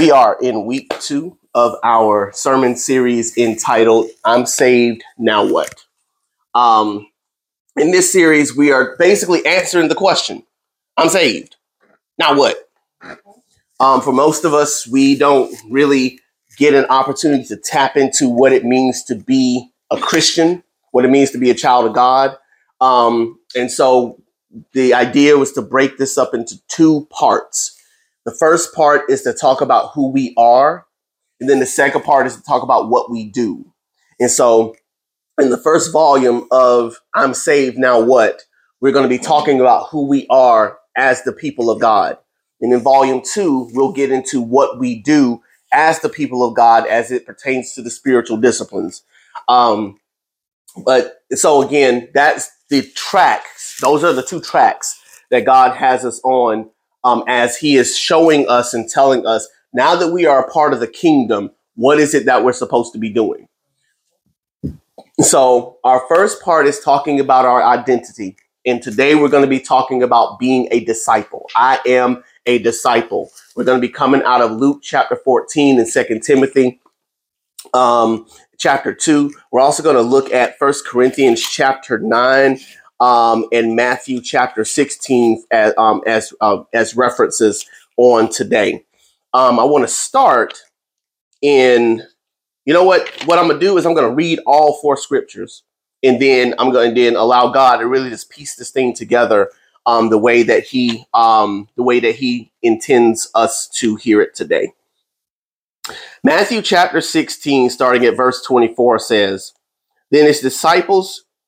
We are in week two of our sermon series entitled I'm Saved, Now What? Um, in this series, we are basically answering the question I'm saved, now what? Um, for most of us, we don't really get an opportunity to tap into what it means to be a Christian, what it means to be a child of God. Um, and so the idea was to break this up into two parts. The first part is to talk about who we are, and then the second part is to talk about what we do. And so, in the first volume of I'm Saved Now What, we're going to be talking about who we are as the people of God. And in volume two, we'll get into what we do as the people of God as it pertains to the spiritual disciplines. Um, but so again, that's the tracks. Those are the two tracks that God has us on um, as He is showing us and telling us now that we are a part of the kingdom, what is it that we're supposed to be doing? So, our first part is talking about our identity. And today we're going to be talking about being a disciple. I am a disciple. We're going to be coming out of Luke chapter 14 and Second Timothy um, chapter 2. We're also going to look at First Corinthians chapter 9 um, and Matthew chapter 16 as, um, as, uh, as references on today. Um, I want to start in, you know what? What I'm to do is I'm to read all four scriptures and then I'm to then allow God to really just piece this thing together um, the way that he um, the way that he intends us to hear it today. Matthew chapter 16, starting at verse 24, says, Then his disciples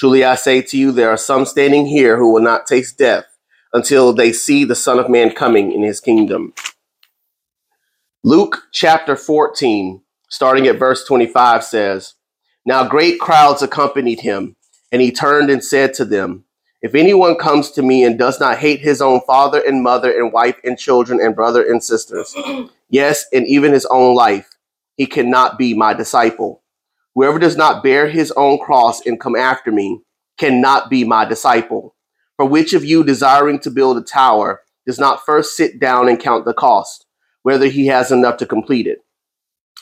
Truly I say to you, there are some standing here who will not taste death until they see the Son of Man coming in his kingdom. Luke chapter 14, starting at verse 25, says, Now great crowds accompanied him, and he turned and said to them, If anyone comes to me and does not hate his own father and mother and wife and children and brother and sisters, yes, and even his own life, he cannot be my disciple. Whoever does not bear his own cross and come after me cannot be my disciple. For which of you desiring to build a tower does not first sit down and count the cost, whether he has enough to complete it?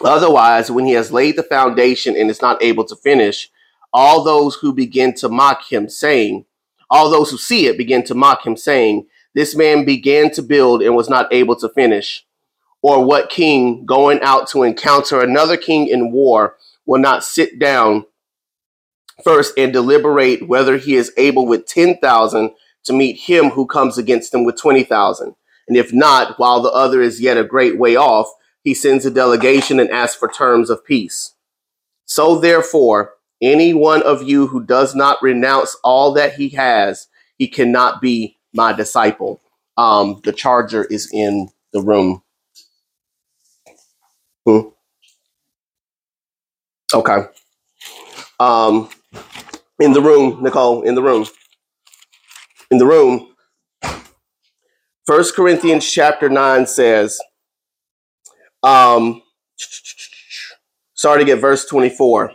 Otherwise, when he has laid the foundation and is not able to finish, all those who begin to mock him, saying, all those who see it begin to mock him, saying, This man began to build and was not able to finish. Or what king going out to encounter another king in war will not sit down first and deliberate whether he is able with 10,000 to meet him who comes against him with 20,000. And if not, while the other is yet a great way off, he sends a delegation and asks for terms of peace. So therefore, any one of you who does not renounce all that he has, he cannot be my disciple. Um, the charger is in the room. Hmm. Okay. Um, in the room, Nicole, in the room. In the room. First Corinthians chapter 9 says, um, starting at verse 24.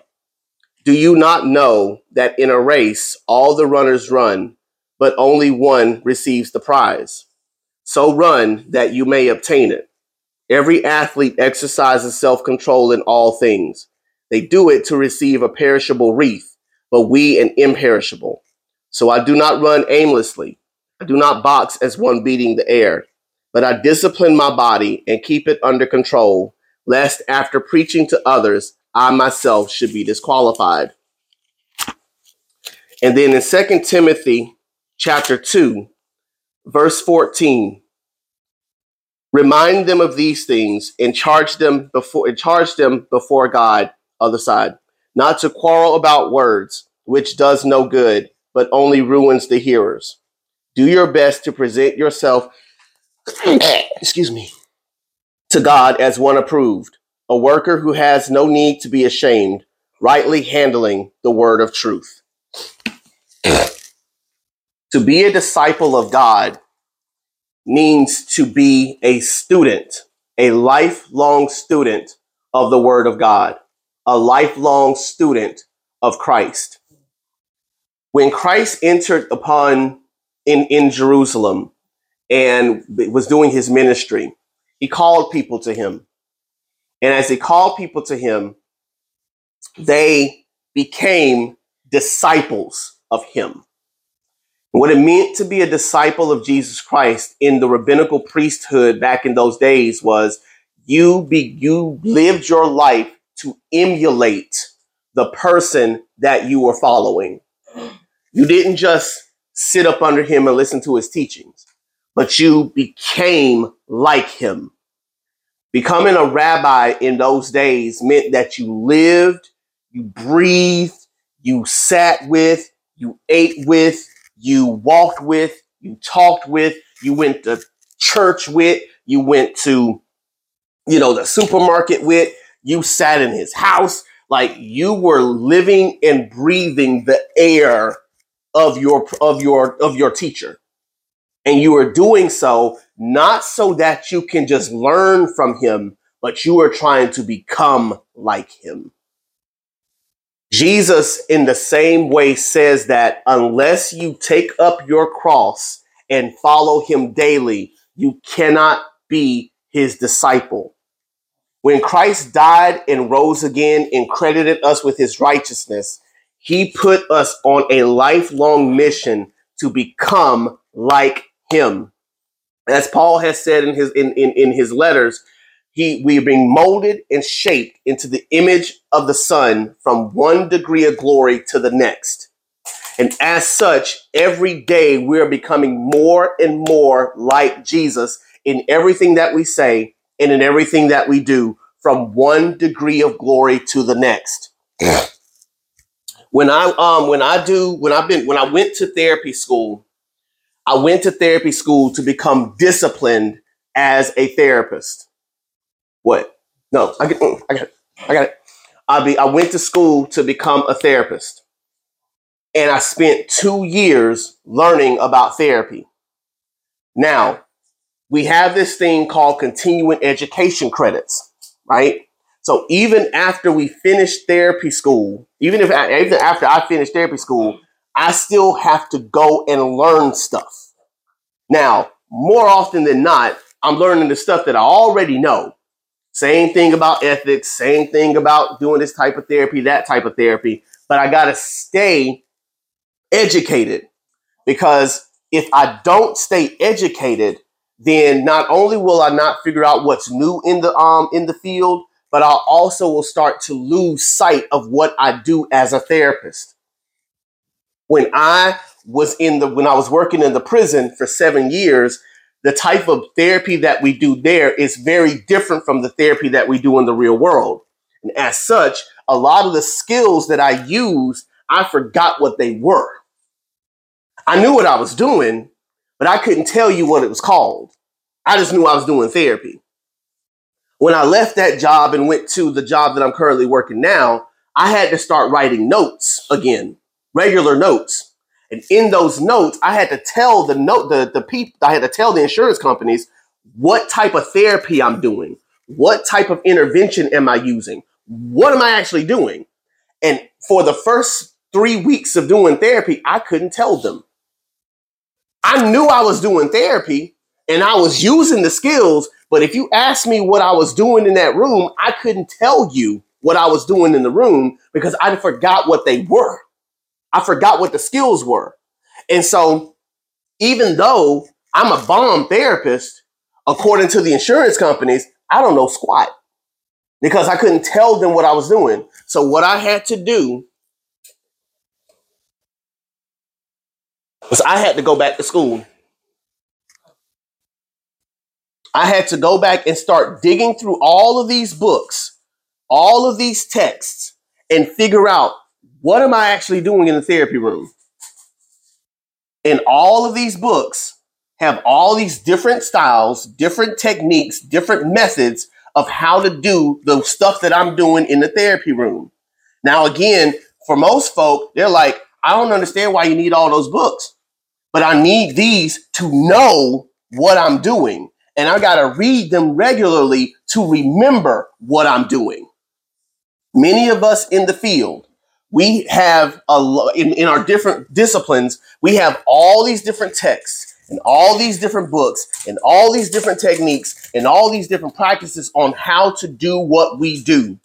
Do you not know that in a race all the runners run, but only one receives the prize? So run that you may obtain it. Every athlete exercises self control in all things. They do it to receive a perishable wreath, but we an imperishable. So I do not run aimlessly. I do not box as one beating the air, but I discipline my body and keep it under control, lest after preaching to others, I myself should be disqualified. And then in 2 Timothy chapter 2, verse 14, remind them of these things and charge them before and charge them before God, other side, not to quarrel about words, which does no good, but only ruins the hearers. Do your best to present yourself excuse me to God as one approved, a worker who has no need to be ashamed, rightly handling the word of truth. to be a disciple of God means to be a student, a lifelong student of the word of God, a lifelong student of Christ. When Christ entered upon in, in Jerusalem and was doing his ministry, he called people to him. And as he called people to him, they became disciples of him. What it meant to be a disciple of Jesus Christ in the rabbinical priesthood back in those days was you be you lived your life to emulate the person that you were following. You didn't just sit up under him and listen to his teachings, but you became like him. Becoming a rabbi in those days meant that you lived, you breathed, you sat with, you ate with, you walked with, you talked with, you went to church with, you went to, you know, the supermarket with, you sat in his house. Like you were living and breathing the air of your of your of your teacher and you are doing so not so that you can just learn from him but you are trying to become like him jesus in the same way says that unless you take up your cross and follow him daily you cannot be his disciple when christ died and rose again and credited us with his righteousness he put us on a lifelong mission to become like him. As Paul has said in his in, in, in his letters, he we are being molded and shaped into the image of the Son from one degree of glory to the next. And as such, every day we are becoming more and more like Jesus in everything that we say and in everything that we do from one degree of glory to the next when I um when I do when I've been when I went to therapy school, I went to therapy school to become disciplined as a therapist. What? No, I get mm, I got it. I got it. I be I went to school to become a therapist. And I spent 2 years learning about therapy. Now, we have this thing called continuing education credits, right? So even after we finish therapy school, even if even after I finish therapy school, I still have to go and learn stuff. Now, more often than not, I'm learning the stuff that I already know. Same thing about ethics, same thing about doing this type of therapy, that type of therapy. But I got to stay educated because if I don't stay educated, then not only will I not figure out what's new in the um in the field, but I also will start to lose sight of what I do as a therapist. When I was in the when I was working in the prison for 7 years, the type of therapy that we do there is very different from the therapy that we do in the real world. And as such, a lot of the skills that I used, I forgot what they were. I knew what I was doing, but I couldn't tell you what it was called. I just knew I was doing therapy. When I left that job and went to the job that I'm currently working now, I had to start writing notes again, regular notes. And in those notes, I had to tell the note the, the people I had to tell the insurance companies what type of therapy I'm doing, what type of intervention am I using, what am I actually doing? And for the first three weeks of doing therapy, I couldn't tell them. I knew I was doing therapy and I was using the skills, but if you asked me what I was doing in that room, I couldn't tell you what I was doing in the room because I forgot what they were. I forgot what the skills were. And so, even though I'm a bomb therapist, according to the insurance companies, I don't know squat because I couldn't tell them what I was doing. So, what I had to do was I had to go back to school I had to go back and start digging through all of these books, all of these texts, and figure out what am I actually doing in the therapy room. And all of these books have all these different styles, different techniques, different methods of how to do the stuff that I'm doing in the therapy room. Now, again, for most folk, they're like, I don't understand why you need all those books, but I need these to know what I'm doing. And I got to read them regularly to remember what I'm doing. Many of us in the field, we have a in, in our different disciplines, we have all these different texts and all these different books and all these different techniques and all these different practices on how to do what we do.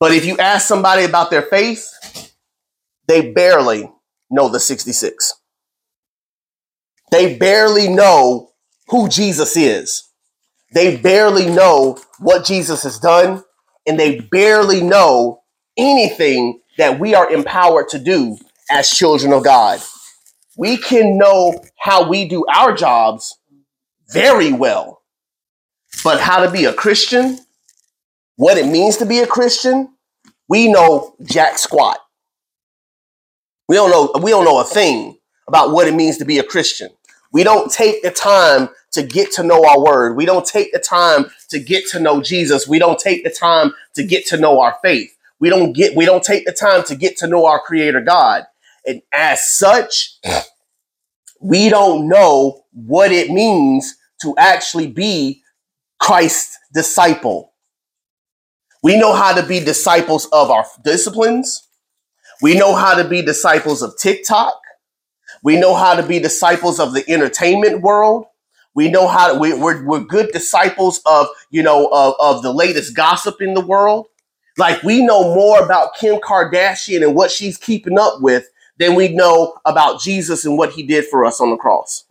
But if you ask somebody about their faith, they barely know the 66. They barely know who Jesus is. They barely know what Jesus has done, and they barely know anything that we are empowered to do as children of God. We can know how we do our jobs very well, but how to be a Christian, what it means to be a Christian, we know jack squat. We don't know we don't know a thing about what it means to be a Christian. We don't take the time to get to know our word. We don't take the time to get to know Jesus. We don't take the time to get to know our faith. We don't get we don't take the time to get to know our creator God. And as such, we don't know what it means to actually be Christ's disciple. We know how to be disciples of our disciplines. We know how to be disciples of TikTok. We know how to be disciples of the entertainment world. We know how to, we, we're, we're good disciples of, you know, of, of the latest gossip in the world. Like we know more about Kim Kardashian and what she's keeping up with than we know about Jesus and what he did for us on the cross.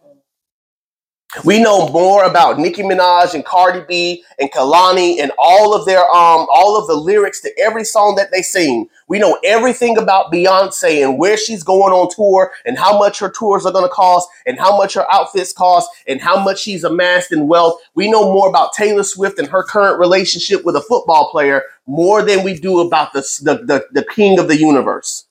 We know more about Nicki Minaj and Cardi B and Kehlani and all of their um all of the lyrics to every song that they sing. We know everything about Beyonce and where she's going on tour and how much her tours are going to cost and how much her outfits cost and how much she's amassed in wealth. We know more about Taylor Swift and her current relationship with a football player more than we do about the the, the, the king of the universe.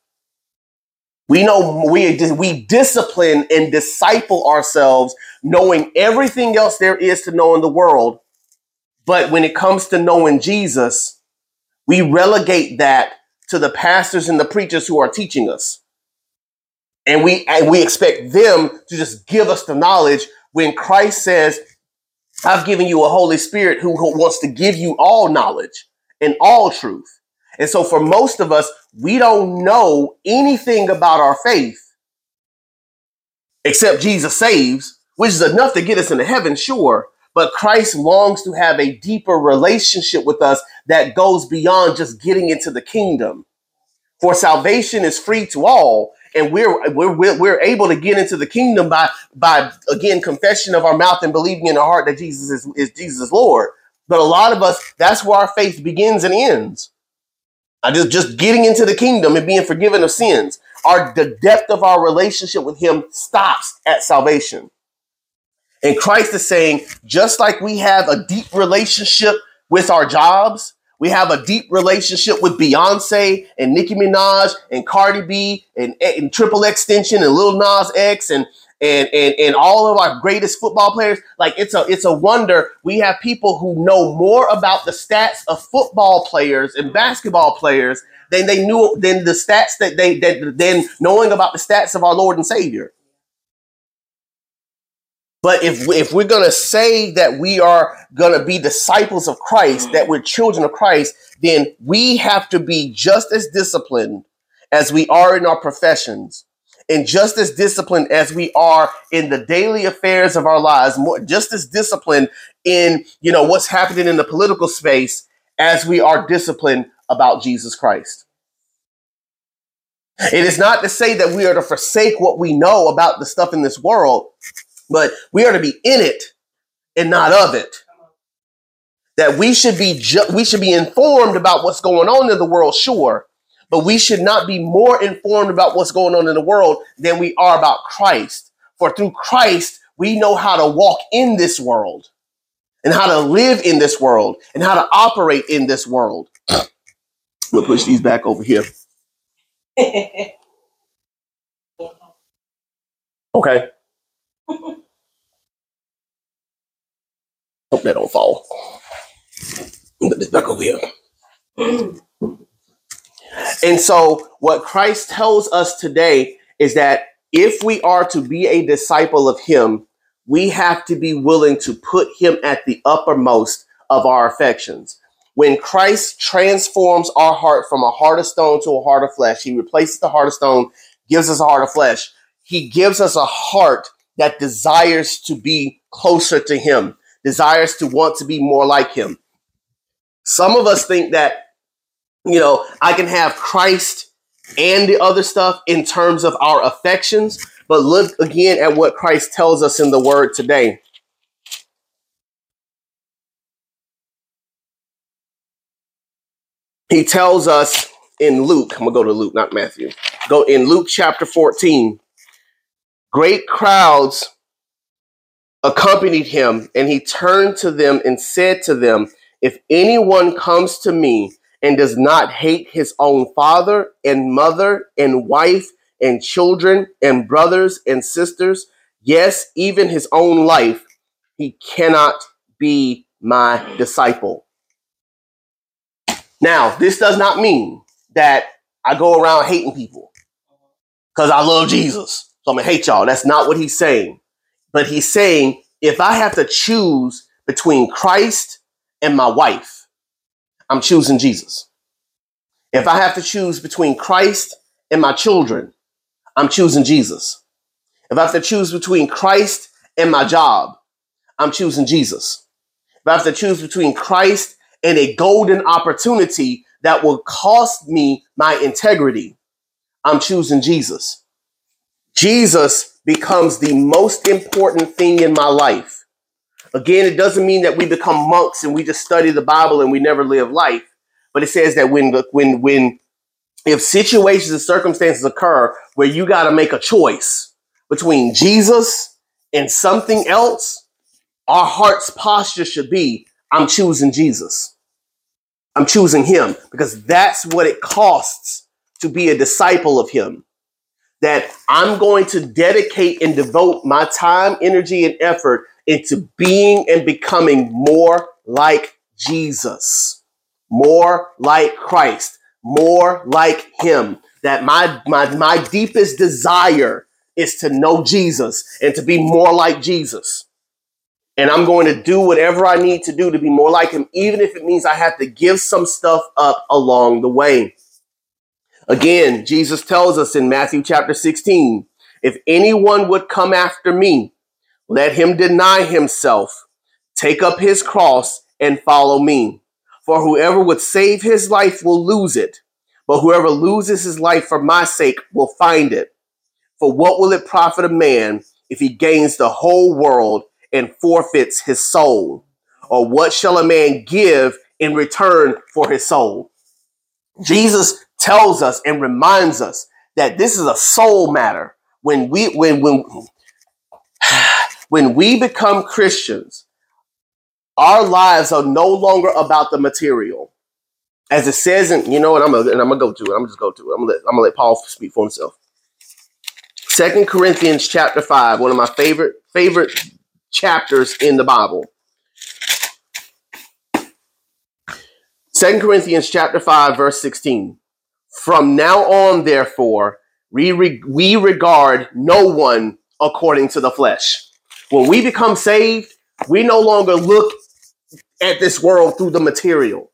We know we, we discipline and disciple ourselves knowing everything else there is to know in the world. But when it comes to knowing Jesus, we relegate that to the pastors and the preachers who are teaching us. And we, and we expect them to just give us the knowledge when Christ says, I've given you a Holy Spirit who, who wants to give you all knowledge and all truth. And so for most of us, we don't know anything about our faith except Jesus saves, which is enough to get us into heaven, sure. But Christ longs to have a deeper relationship with us that goes beyond just getting into the kingdom. For salvation is free to all, and we're we're we're, able to get into the kingdom by by again confession of our mouth and believing in our heart that Jesus is, is Jesus Lord. But a lot of us, that's where our faith begins and ends. I just just getting into the kingdom and being forgiven of sins. Our the depth of our relationship with Him stops at salvation. And Christ is saying, just like we have a deep relationship with our jobs, we have a deep relationship with Beyonce and Nicki Minaj and Cardi B and, and XXXTentacion and Lil Nas X and and, and and all of our greatest football players. Like it's a it's a wonder we have people who know more about the stats of football players and basketball players than they knew than the stats that they that than knowing about the stats of our Lord and Savior. But if if we're gonna say that we are gonna be disciples of Christ, that we're children of Christ, then we have to be just as disciplined as we are in our professions and just as disciplined as we are in the daily affairs of our lives, more, just as disciplined in you know what's happening in the political space as we are disciplined about Jesus Christ. It is not to say that we are to forsake what we know about the stuff in this world, but we are to be in it and not of it. That we should be ju- we should be informed about what's going on in the world, sure, but we should not be more informed about what's going on in the world than we are about Christ. For through Christ, we know how to walk in this world and how to live in this world and how to operate in this world. We'll push these back over here. Okay. Hope that don't fall. Put this back over here. And so, what Christ tells us today is that if we are to be a disciple of Him, we have to be willing to put Him at the uppermost of our affections. When Christ transforms our heart from a heart of stone to a heart of flesh, He replaces the heart of stone, gives us a heart of flesh. He gives us a heart that desires to be closer to Him, desires to want to be more like Him. Some of us think that you know, I can have Christ and the other stuff in terms of our affections, but look again at what Christ tells us in the word today. He tells us in Luke, I'm gonna go to Luke, not Matthew. Go in Luke chapter 14. Great crowds accompanied him, and he turned to them and said to them, If anyone comes to me and does not hate his own father and mother and wife and children and brothers and sisters, yes, even his own life, he cannot be my disciple. Now, this does not mean that I go around hating people because I love Jesus. So I'm to hate y'all. That's not what he's saying. But he's saying if I have to choose between Christ and my wife, I'm choosing Jesus. If I have to choose between Christ and my children, I'm choosing Jesus. If I have to choose between Christ and my job, I'm choosing Jesus. If I have to choose between Christ and a golden opportunity that will cost me my integrity, I'm choosing Jesus. Jesus becomes the most important thing in my life. Again, it doesn't mean that we become monks and we just study the Bible and we never live life. But it says that when when when if situations and circumstances occur where you got to make a choice between Jesus and something else, our heart's posture should be I'm choosing Jesus. I'm choosing him because that's what it costs to be a disciple of him. That I'm going to dedicate and devote my time, energy, and effort into being and becoming more like Jesus, more like Christ, more like Him. That my, my, my deepest desire is to know Jesus and to be more like Jesus. And I'm going to do whatever I need to do to be more like Him, even if it means I have to give some stuff up along the way. Again, Jesus tells us in Matthew chapter 16 if anyone would come after me, let him deny himself, take up his cross, and follow me. For whoever would save his life will lose it, but whoever loses his life for my sake will find it. For what will it profit a man if he gains the whole world and forfeits his soul? Or what shall a man give in return for his soul? Jesus tells us and reminds us that this is a soul matter. When we when when when we become Christians, our lives are no longer about the material. As it says in, you know what, I'm gonna, and I'm gonna go to it. I'm just go to it. I'm gonna let, I'm gonna let Paul speak for himself. Second Corinthians chapter five, one of my favorite favorite chapters in the Bible. Second Corinthians chapter 5 verse 16. From now on therefore we, we regard no one according to the flesh. When we become saved, we no longer look at this world through the material.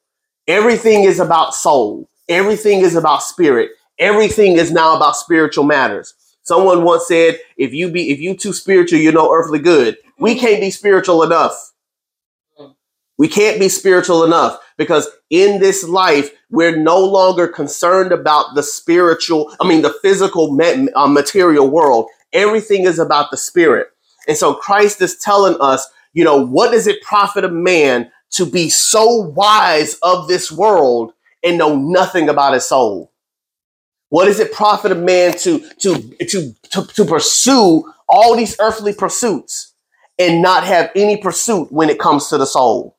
Everything is about soul. Everything is about spirit. Everything is now about spiritual matters. Someone once said, if you be if you too spiritual, you're no earthly good. We can't be spiritual enough. We can't be spiritual enough because in this life, we're no longer concerned about the spiritual, I mean, the physical uh, material world. Everything is about the spirit. And so Christ is telling us, you know, what does it profit a man to be so wise of this world and know nothing about his soul? What does it profit a man to, to, to, to, to pursue all these earthly pursuits and not have any pursuit when it comes to the soul?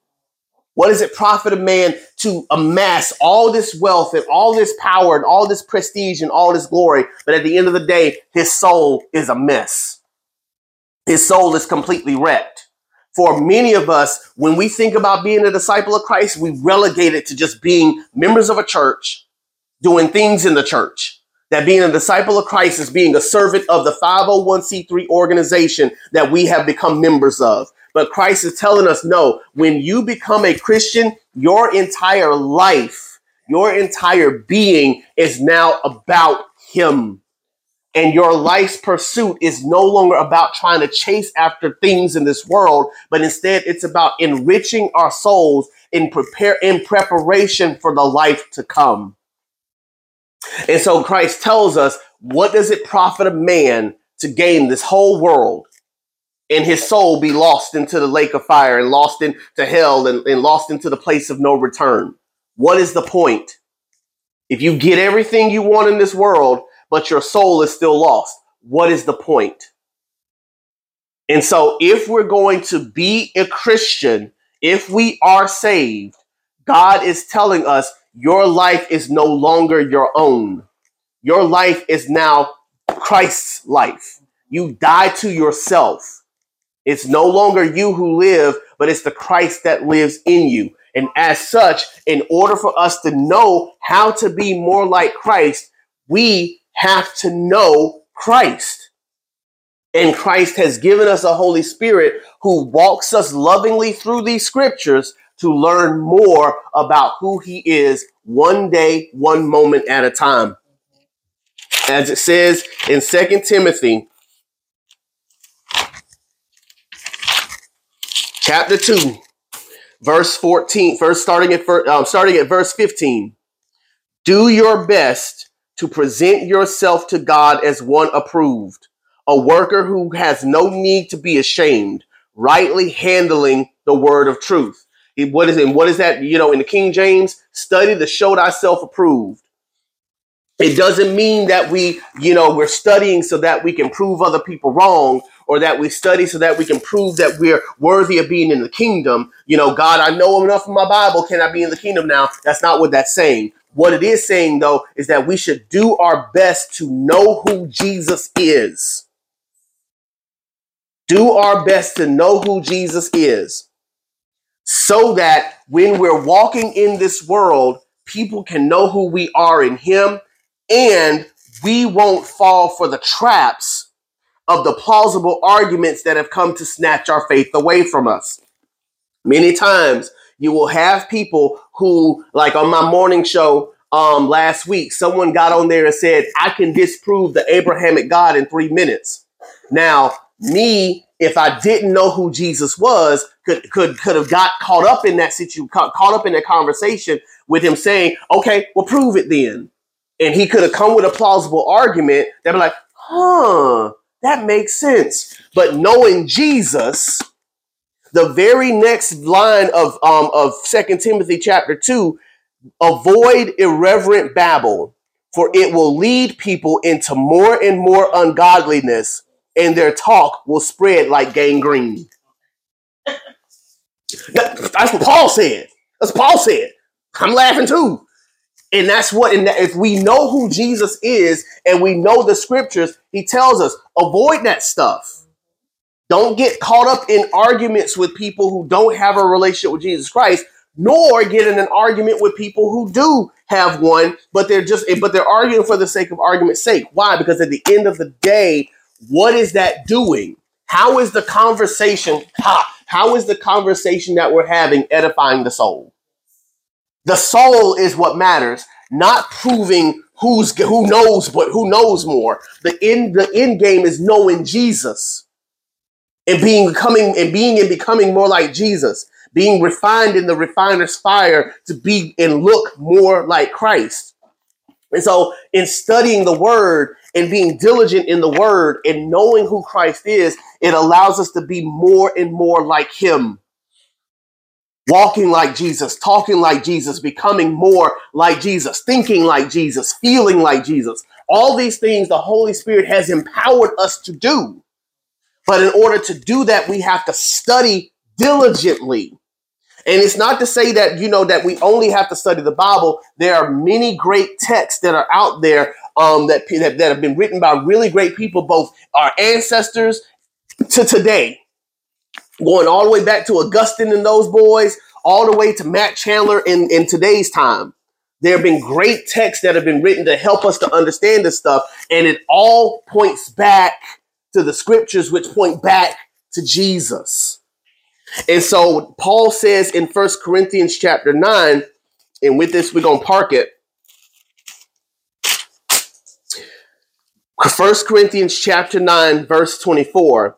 What does it profit a man to amass all this wealth and all this power and all this prestige and all this glory, but at the end of the day, his soul is a mess? his soul is completely wrecked. For many of us, when we think about being a disciple of Christ, we relegate it to just being members of a church, doing things in the church. That being a disciple of Christ is being a servant of the 501c3 organization that we have become members of. But Christ is telling us no, when you become a Christian, your entire life, your entire being is now about Him and your life's pursuit is no longer about trying to chase after things in this world, but instead it's about enriching our souls in prepare in preparation for the life to come. And so Christ tells us, what does it profit a man to gain this whole world and his soul be lost into the lake of fire and lost into hell and, and lost into the place of no return? What is the point? If you get everything you want in this world, but your soul is still lost. What is the point? And so, if we're going to be a Christian, if we are saved, God is telling us your life is no longer your own. Your life is now Christ's life. You die to yourself. It's no longer you who live, but it's the Christ that lives in you. And as such, in order for us to know how to be more like Christ, we have to know Christ. And Christ has given us a Holy Spirit who walks us lovingly through these scriptures to learn more about who he is one day, one moment at a time. As it says in Second Timothy chapter 2, verse 14, first starting at um, starting at verse 15. Do your best to present yourself to God as one approved, a worker who has no need to be ashamed, rightly handling the word of truth. What is and what is that? You know, in the King James, study to show thyself approved. It doesn't mean that we, you know, we're studying so that we can prove other people wrong or that we study so that we can prove that we're worthy of being in the kingdom. You know, God, I know enough of my Bible. Can I be in the kingdom now? That's not what that's saying. What it is saying, though, is that we should do our best to know who Jesus is. Do our best to know who Jesus is so that when we're walking in this world, people can know who we are in Him and we won't fall for the traps of the plausible arguments that have come to snatch our faith away from us. Many times you will have people who, like on my morning show um, last week, someone got on there and said, I can disprove the Abrahamic God in three minutes. Now, me, if I didn't know who Jesus was, could could could have got caught up in that situation, caught, up in that conversation with him saying, "Okay, well, prove it then," and he could have come with a plausible argument that be like, "Huh, that makes sense." But knowing Jesus, the very next line of um, of Second Timothy chapter two, avoid irreverent babble, for it will lead people into more and more ungodliness, and their talk will spread like gangrene. That's what Paul said. That's what Paul said. I'm laughing too. And that's what, and if we know who Jesus is and we know the scriptures, he tells us avoid that stuff. Don't get caught up in arguments with people who don't have a relationship with Jesus Christ, nor get in an argument with people who do have one, but they're just eh, but they're arguing for the sake of argument's sake. Why? Because at the end of the day, what is that doing? How is the conversation? Ha, how is the conversation that we're having edifying the soul? The soul is what matters, not proving who's who knows, but who knows more. The end the end game is knowing Jesus and being becoming and being and becoming more like Jesus, being refined in the refiner's fire to be and look more like Christ. And so, in studying the word and being diligent in the word and knowing who Christ is, it allows us to be more and more like him. Walking like Jesus, talking like Jesus, becoming more like Jesus, thinking like Jesus, feeling like Jesus. All these things the Holy Spirit has empowered us to do. But in order to do that, we have to study diligently. And it's not to say that, you know, that we only have to study the Bible. There are many great texts that are out there um, that, that, that have been written by really great people, both our ancestors to today, going all the way back to Augustine and those boys, all the way to Matt Chandler in, in today's time. There have been great texts that have been written to help us to understand this stuff, and it all points back to the scriptures, which point back to Jesus. And so Paul says in First Corinthians chapter 9, and with this, we're going to park it. First Corinthians chapter 9, verse 24.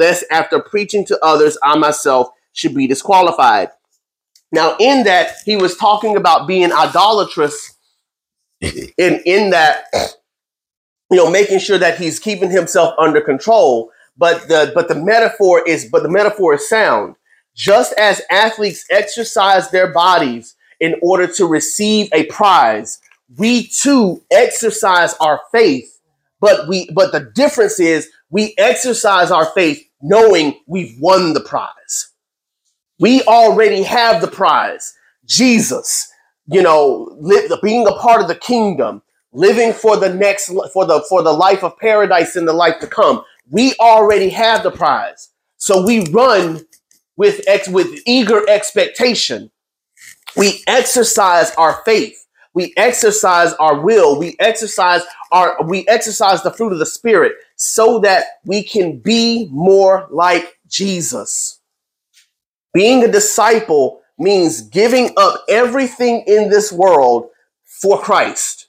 lest after preaching to others, I myself should be disqualified. Now, in that, he was talking about being idolatrous, in, in that, you know, making sure that he's keeping himself under control. But the but the metaphor is but the metaphor is sound. Just as athletes exercise their bodies in order to receive a prize, we too exercise our faith, but we but the difference is we exercise our faith knowing we've won the prize. We already have the prize. Jesus, you know, being a part of the kingdom, living for the next for the for the life of paradise in the life to come. We already have the prize. So we run with ex, with eager expectation. We exercise our faith we exercise our will we exercise our we exercise the fruit of the spirit so that we can be more like jesus. Being a disciple means giving up everything in this world for christ.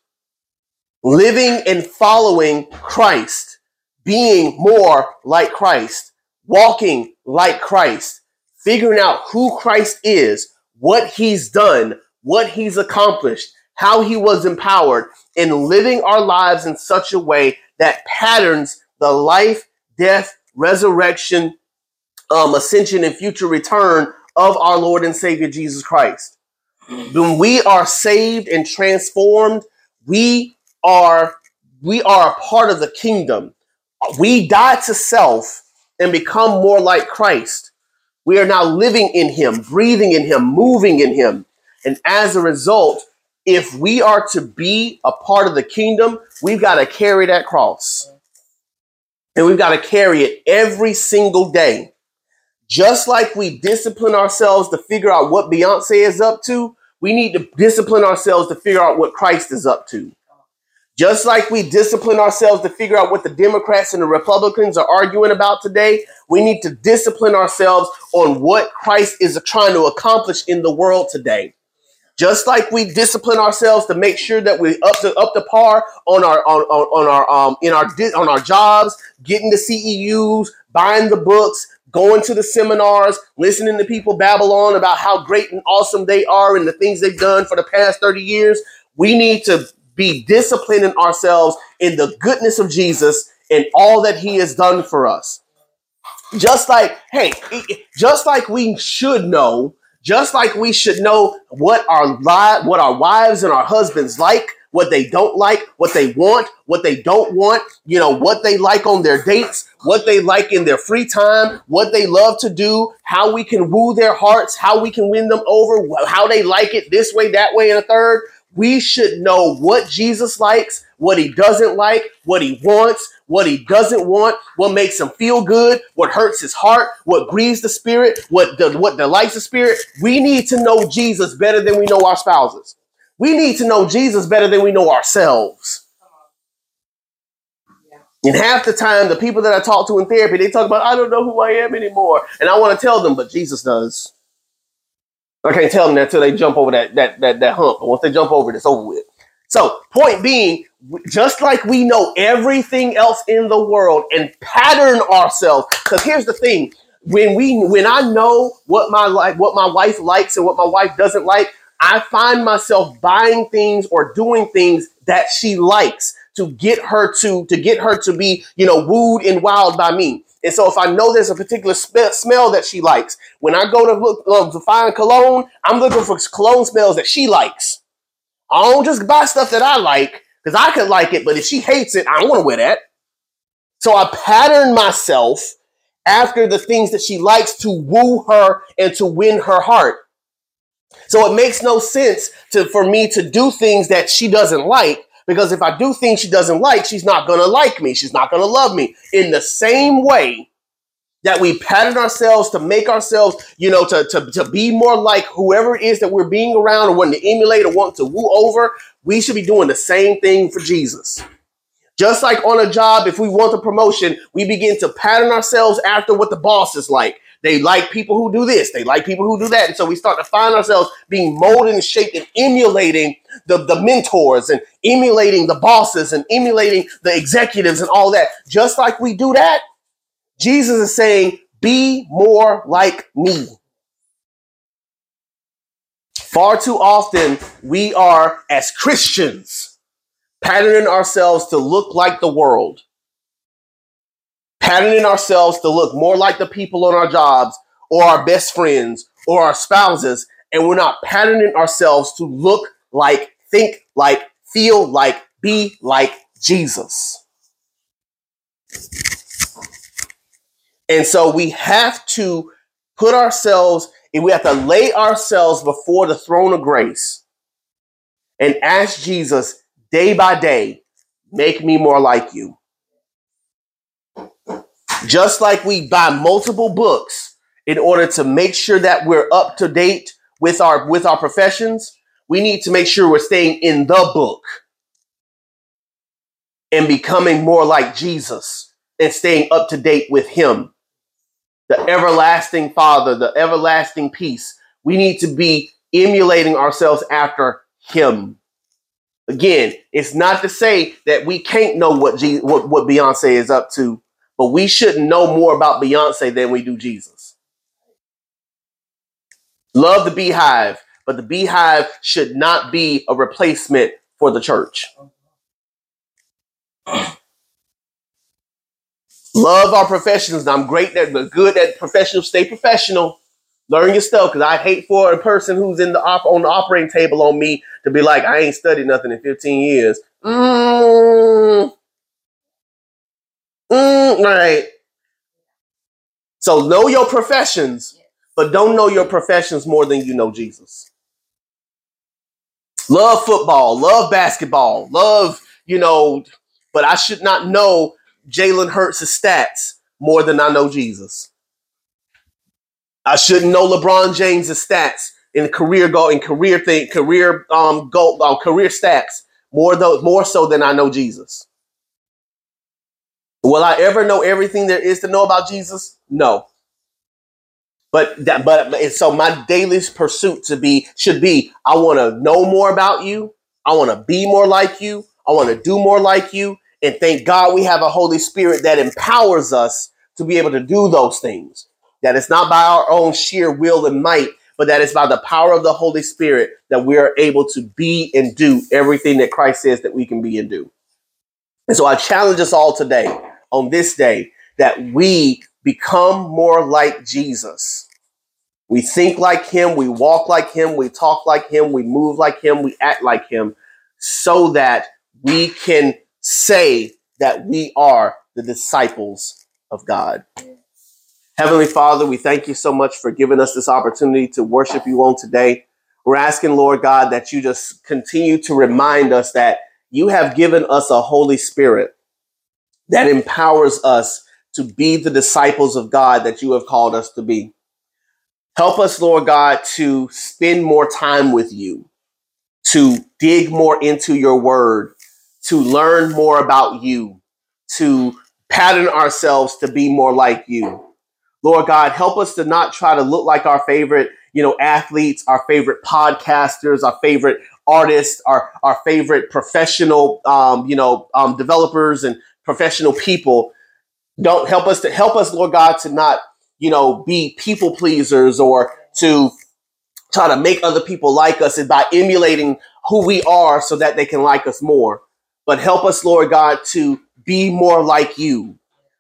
Living and following christ. Being more like christ. Walking like christ. Figuring out who christ is what he's done what he's accomplished how he was empowered in living our lives in such a way that patterns the life, death, resurrection, um, ascension, and future return of our Lord and Savior Jesus Christ. When we are saved and transformed, we are we are a part of the kingdom. We die to self and become more like Christ. We are now living in Him, breathing in Him, moving in Him. And as a result, if we are to be a part of the kingdom, we've got to carry that cross. And we've got to carry it every single day. Just like we discipline ourselves to figure out what Beyonce is up to, we need to discipline ourselves to figure out what Christ is up to. Just like we discipline ourselves to figure out what the Democrats and the Republicans are arguing about today, we need to discipline ourselves on what Christ is trying to accomplish in the world today. Just like we discipline ourselves to make sure that we up to up to par on our on, on, on our um in our on our jobs, getting the CEUs, buying the books, going to the seminars, listening to people babble on about how great and awesome they are and the things they've done for the past 30 years. We need to be disciplining ourselves in the goodness of Jesus and all that he has done for us. Just like, hey, just like we should know just like we should know what our li- what our wives and our husbands like, what they don't like, what they want, what they don't want, you know, what they like on their dates, what they like in their free time, what they love to do, how we can woo their hearts, how we can win them over, how they like it this way, that way, and a third. We should know what Jesus likes, what he doesn't like, what he wants, what he doesn't want, what makes him feel good, what hurts his heart, what grieves the spirit, what the, what delights the spirit. We need to know Jesus better than we know our spouses. We need to know Jesus better than we know ourselves. And half the time, the people that I talk to in therapy, they talk about, I don't know who I am anymore. And I want to tell them, but Jesus does. I can't tell them that until they jump over that that that, that hump. Once they jump over it, it's over with. So, point being, just like we know everything else in the world and pattern ourselves, because here's the thing: when we when I know what my like what my wife likes and what my wife doesn't like, I find myself buying things or doing things that she likes to get her to to get her to be you know wooed and wild by me. And so if I know there's a particular spe- smell that she likes, when I go to look uh, to find cologne, I'm looking for cologne smells that she likes. I don't just buy stuff that I like because I could like it, but if she hates it, I don't want to wear that. So I pattern myself after the things that she likes to woo her and to win her heart. So it makes no sense to for me to do things that she doesn't like because if I do things she doesn't like, she's not going to like me. She's not going to love me. In the same way that we pattern ourselves to make ourselves, you know, to, to, to be more like whoever it is that we're being around or wanting to emulate or want to woo over, we should be doing the same thing for Jesus. Just like on a job, if we want a promotion, we begin to pattern ourselves after what the boss is like. They like people who do this. They like people who do that. And so we start to find ourselves being molded and shaped and emulating the, the mentors and emulating the bosses and emulating the executives and all that. Just like we do that, Jesus is saying, be more like me. Far too often, we are, as Christians, patterning ourselves to look like the world patterning ourselves to look more like the people on our jobs or our best friends or our spouses, and we're not patterning ourselves to look like, think like, feel like, be like Jesus. And so we have to put ourselves, and we have to lay ourselves before the throne of grace and ask Jesus day by day, make me more like you. Just like we buy multiple books in order to make sure that we're up to date with our with our professions, we need to make sure we're staying in the book and becoming more like Jesus and staying up to date with him. The everlasting Father, the everlasting peace. We need to be emulating ourselves after him. Again, it's not to say that we can't know what G- what, what Beyonce is up to but we shouldn't know more about Beyonce than we do Jesus. Love the BeyHive, but the BeyHive should not be a replacement for the church. Love our professions. I'm great at the good at professional. Stay professional. Learn your stuff because I hate for a person who's in the op- on the operating table on me to be like, I ain't studied nothing in 15 years. Mm, Mm, right. So know your professions, but don't know your professions more than you know Jesus. Love football, love basketball, love, you know, but I should not know Jalen Hurts' stats more than I know Jesus. I shouldn't know LeBron James' stats in career goal in career thing, career um goal, uh, career stats more though more so than I know Jesus. Will I ever know everything there is to know about Jesus? No. But that, but so my daily pursuit to be should be I want to know more about you. I want to be more like you. I want to do more like you. And thank God we have a Holy Spirit that empowers us to be able to do those things. That it's not by our own sheer will and might, but that it's by the power of the Holy Spirit that we are able to be and do everything that Christ says that we can be and do. And so I challenge us all today on this day that we become more like Jesus. We think like him, we walk like him, we talk like him, we move like him, we act like him, so that we can say that we are the disciples of God. Heavenly Father, we thank you so much for giving us this opportunity to worship you on today. We're asking, Lord God, that you just continue to remind us that you have given us a Holy Spirit that empowers us to be the disciples of God that you have called us to be. Help us, Lord God, to spend more time with you, to dig more into your word, to learn more about you, to pattern ourselves to be more like you. Lord God, help us to not try to look like our favorite, you know, athletes, our favorite podcasters, our favorite artists, our, our favorite professional, um, you know, um, developers and professional people don't help us to help us, Lord God, to not, you know, be people pleasers or to try to make other people like us and by emulating who we are so that they can like us more. But help us, Lord God, to be more like you,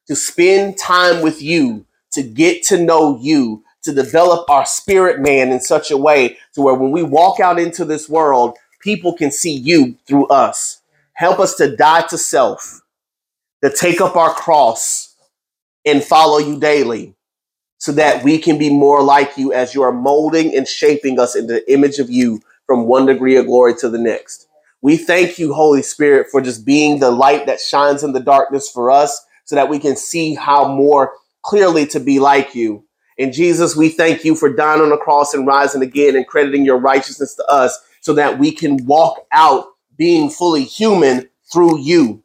to spend time with you, to get to know you, to develop our spirit man in such a way to where when we walk out into this world, people can see you through us. Help us to die to self, to take up our cross and follow you daily so that we can be more like you as you are molding and shaping us into the image of you from one degree of glory to the next. We thank you, Holy Spirit, for just being the light that shines in the darkness for us so that we can see how more clearly to be like you. And Jesus, we thank you for dying on the cross and rising again and crediting your righteousness to us so that we can walk out being fully human through you.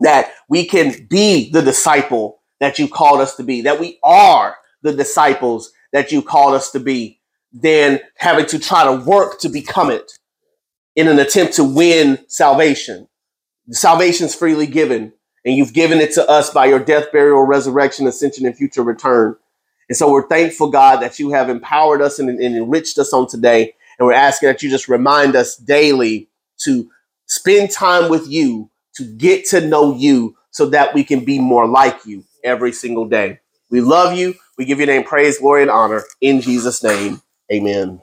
That we can be the disciple that you called us to be, that we are the disciples that you called us to be, than having to try to work to become it in an attempt to win salvation. Salvation is freely given, and you've given it to us by your death, burial, resurrection, ascension, and future return. And so we're thankful, God, that you have empowered us and, and enriched us on today. And we're asking that you just remind us daily to spend time with you, to get to know you, so that we can be more like you every single day. We love you. We give your name praise, glory, and honor. In Jesus' name, amen.